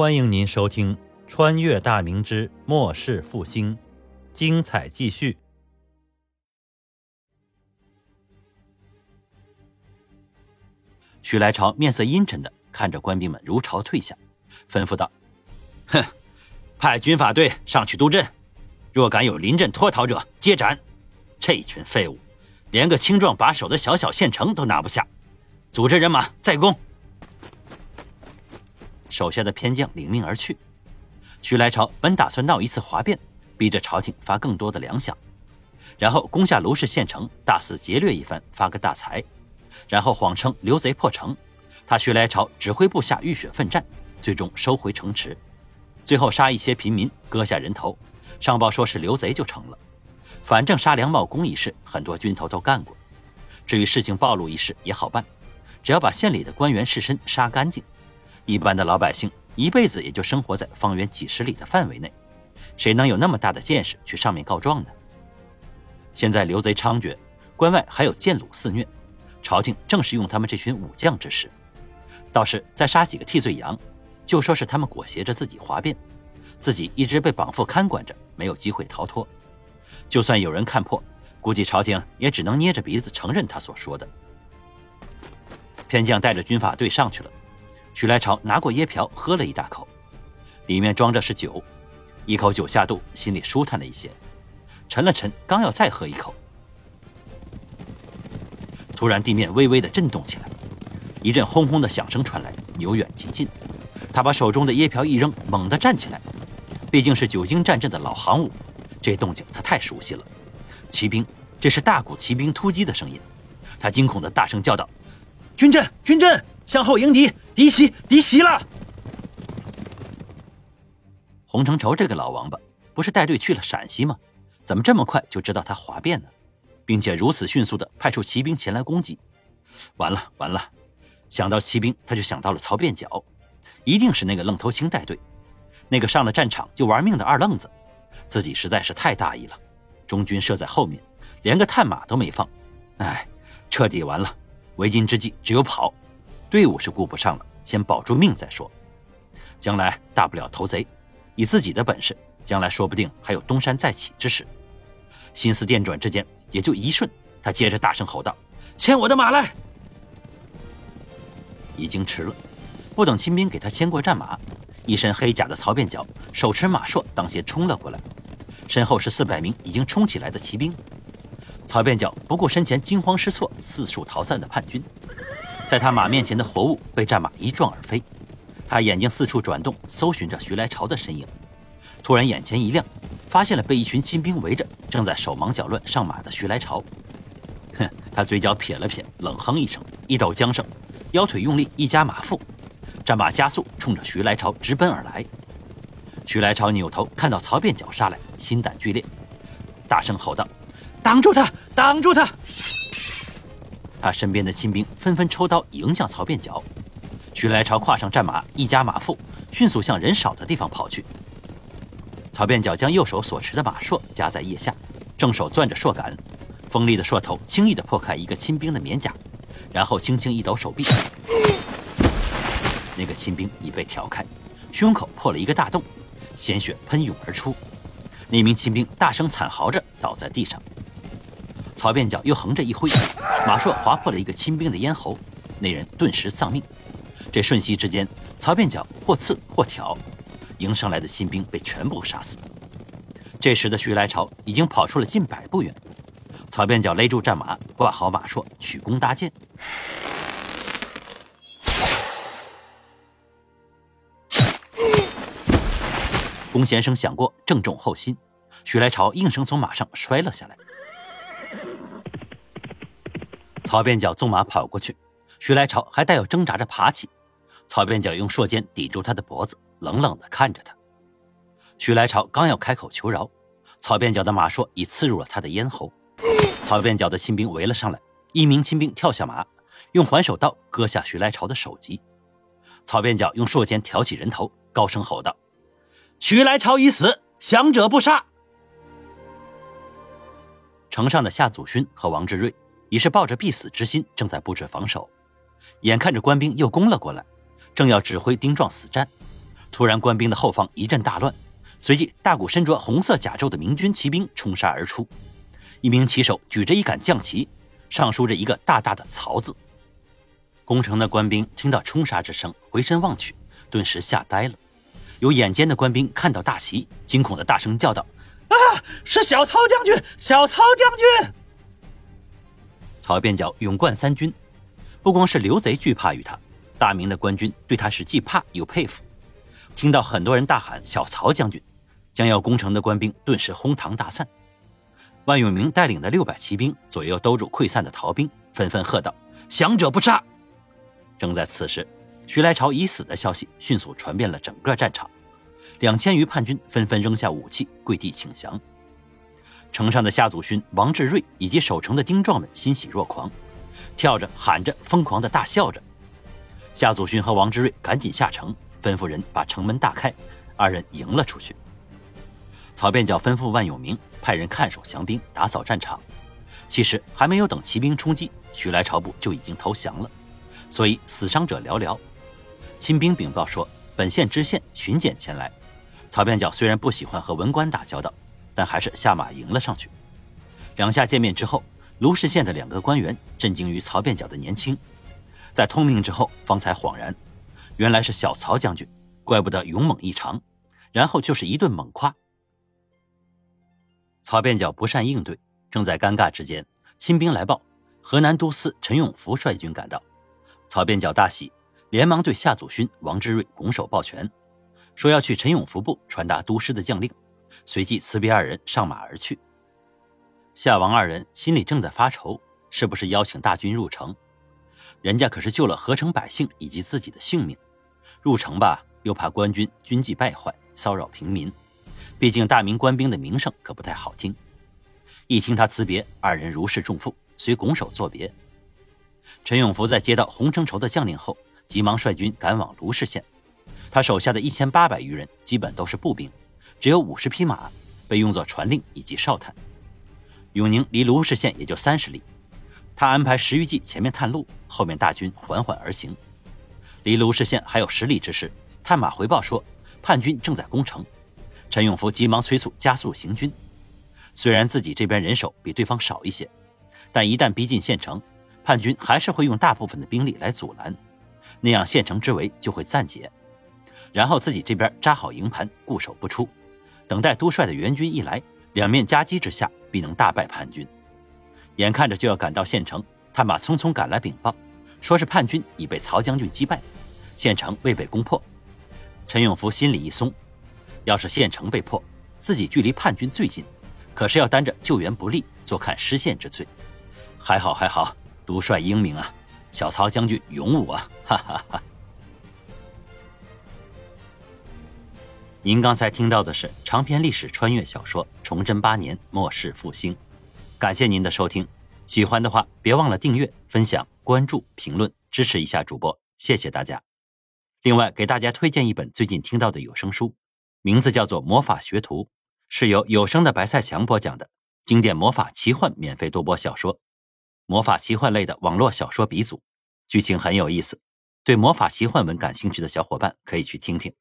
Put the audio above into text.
欢迎您收听《穿越大明之末世复兴》，精彩继续。徐来朝面色阴沉的看着官兵们如潮退下，吩咐道：“哼，派军法队上去督阵，若敢有临阵脱逃者，接斩！这群废物，连个轻壮把守的小小县城都拿不下，组织人马再攻！”手下的偏将领命而去。徐来朝本打算闹一次哗变，逼着朝廷发更多的粮饷，然后攻下卢氏县城，大肆劫掠一番，发个大财，然后谎称刘贼破城，他徐来朝指挥部下浴血奋战，最终收回城池，最后杀一些平民，割下人头，上报说是刘贼就成了。反正杀良冒功一事，很多军头都干过。至于事情暴露一事也好办，只要把县里的官员士绅杀干净。一般的老百姓一辈子也就生活在方圆几十里的范围内，谁能有那么大的见识去上面告状呢？现在刘贼猖獗，关外还有建虏肆虐，朝廷正是用他们这群武将之时，倒是再杀几个替罪羊，就说是他们裹挟着自己哗变，自己一直被绑缚看管着，没有机会逃脱。就算有人看破，估计朝廷也只能捏着鼻子承认他所说的。偏将带着军法队上去了。徐来朝拿过椰瓢，喝了一大口，里面装着是酒，一口酒下肚，心里舒坦了一些。沉了沉，刚要再喝一口，突然地面微微的震动起来，一阵轰轰的响声传来，由远及近。他把手中的椰瓢一扔，猛地站起来。毕竟是久经战阵的老行伍，这动静他太熟悉了。骑兵，这是大股骑兵突击的声音。他惊恐的大声叫道：“军阵，军阵，向后迎敌！”敌袭！敌袭了！洪承畴这个老王八，不是带队去了陕西吗？怎么这么快就知道他哗变呢？并且如此迅速的派出骑兵前来攻击？完了完了！想到骑兵，他就想到了曹变脚，一定是那个愣头青带队，那个上了战场就玩命的二愣子。自己实在是太大意了，中军设在后面，连个探马都没放。哎，彻底完了！为今之计只有跑，队伍是顾不上了。先保住命再说，将来大不了投贼，以自己的本事，将来说不定还有东山再起之时。心思电转之间，也就一瞬，他接着大声吼道：“牵我的马来！”已经迟了，不等亲兵给他牵过战马，一身黑甲的曹变脚手持马槊当先冲了过来，身后是四百名已经冲起来的骑兵。曹变脚不顾身前惊慌失措、四处逃散的叛军。在他马面前的活物被战马一撞而飞，他眼睛四处转动，搜寻着徐来朝的身影。突然眼前一亮，发现了被一群金兵围着，正在手忙脚乱上马的徐来朝。哼，他嘴角撇了撇，冷哼一声，一抖缰绳，腰腿用力一夹马腹，战马加速冲着徐来朝直奔而来。徐来朝扭头看到曹变脚杀来，心胆俱裂，大声吼道：“挡住他！挡住他！”他身边的亲兵纷纷抽刀迎向曹变脚，徐来朝跨上战马，一夹马腹，迅速向人少的地方跑去。曹变脚将右手所持的马槊夹在腋下，正手攥着槊杆，锋利的槊头轻易地破开一个亲兵的面甲，然后轻轻一抖手臂，那个亲兵已被挑开，胸口破了一个大洞，鲜血喷涌而出，那名亲兵大声惨嚎着倒在地上。曹变脚又横着一挥，马槊划破了一个亲兵的咽喉，那人顿时丧命。这瞬息之间，曹变脚或刺或挑，迎上来的亲兵被全部杀死。这时的徐来朝已经跑出了近百步远，曹变脚勒住战马，挂好马槊，取弓搭箭。弓弦声响过，正中后心，徐来朝应声从马上摔了下来。曹变脚纵马跑过去，徐来朝还带有挣扎着爬起。曹变脚用槊尖抵住他的脖子，冷冷地看着他。徐来朝刚要开口求饶，曹变脚的马槊已刺入了他的咽喉。曹变脚的亲兵围了上来，一名亲兵跳下马，用环手刀割下徐来朝的首级。曹变脚用槊尖挑起人头，高声吼道：“徐来朝已死，降者不杀。”城上的夏祖勋和王志瑞。已是抱着必死之心，正在布置防守。眼看着官兵又攻了过来，正要指挥丁壮死战，突然，官兵的后方一阵大乱，随即大股身着红色甲胄的明军骑兵冲杀而出。一名骑手举着一杆将旗，上书着一个大大的“曹”字。攻城的官兵听到冲杀之声，回身望去，顿时吓呆了。有眼尖的官兵看到大旗，惊恐的大声叫道：“啊，是小曹将军！小曹将军！”曹变角勇冠三军，不光是刘贼惧怕于他，大明的官军对他是既怕又佩服。听到很多人大喊“小曹将军”，将要攻城的官兵顿时哄堂大散。万永明带领的六百骑兵左右兜住溃散的逃兵，纷纷喝道：“降者不杀！”正在此时，徐来朝已死的消息迅速传遍了整个战场，两千余叛军纷纷扔下武器，跪地请降。城上的夏祖勋、王志瑞以及守城的丁壮们欣喜若狂，跳着喊着，疯狂地大笑着。夏祖勋和王志瑞赶紧下城，吩咐人把城门大开，二人迎了出去。曹变角吩咐万永明派人看守降兵，打扫战场。其实还没有等骑兵冲击，徐来朝部就已经投降了，所以死伤者寥寥。亲兵禀报说，本县知县巡检前来。曹变角虽然不喜欢和文官打交道，但还是下马迎了上去。两下见面之后，卢氏县的两个官员震惊于曹变角的年轻，在通命之后方才恍然，原来是小曹将军，怪不得勇猛异常。然后就是一顿猛夸。曹变角不善应对，正在尴尬之间，亲兵来报，河南都司陈永福率军赶到。曹变角大喜，连忙对夏祖勋、王之瑞拱手抱拳，说要去陈永福部传达都师的将令，随即辞别二人，上马而去。夏王二人心里正在发愁，是不是邀请大军入城？人家可是救了河城百姓以及自己的性命，入城吧，又怕官军军纪败坏，骚扰平民。毕竟大明官兵的名声可不太好听。一听他辞别，二人如释重负，遂拱手作别。陈永福在接到洪承畴的将令后，急忙率军赶往卢氏县。他手下的一千八百余人基本都是步兵，只有五十匹马被用作传令以及哨探。永宁离卢氏县也就三十里，他安排石玉记前面探路，后面大军缓缓而行。离卢氏县还有十里之时，探马回报说叛军正在攻城。陈永福急忙催促加速行军。虽然自己这边人手比对方少一些，但一旦逼近县城，叛军还是会用大部分的兵力来阻拦，那样县城之围就会暂解。然后自己这边扎好营盘，固守不出，等待督帅的援军一来，两面夹击之下，必能大败叛军。眼看着就要赶到县城，探马匆匆赶来禀报，说是叛军已被曹将军击败，县城未被攻破。陈永福心里一松。要是县城被破，自己距离叛军最近，可是要担着救援不力、坐看失陷之罪。还好还好，督帅英明啊，小曹将军勇武啊！哈哈哈。您刚才听到的是长篇历史穿越小说《崇祯八年末世复兴》，感谢您的收听。喜欢的话，别忘了订阅、分享、关注、评论，支持一下主播，谢谢大家。另外，给大家推荐一本最近听到的有声书。名字叫做《魔法学徒》，是由有声的白菜强播讲的经典魔法奇幻免费多播小说，魔法奇幻类的网络小说鼻祖，剧情很有意思，对魔法奇幻文感兴趣的小伙伴可以去听听。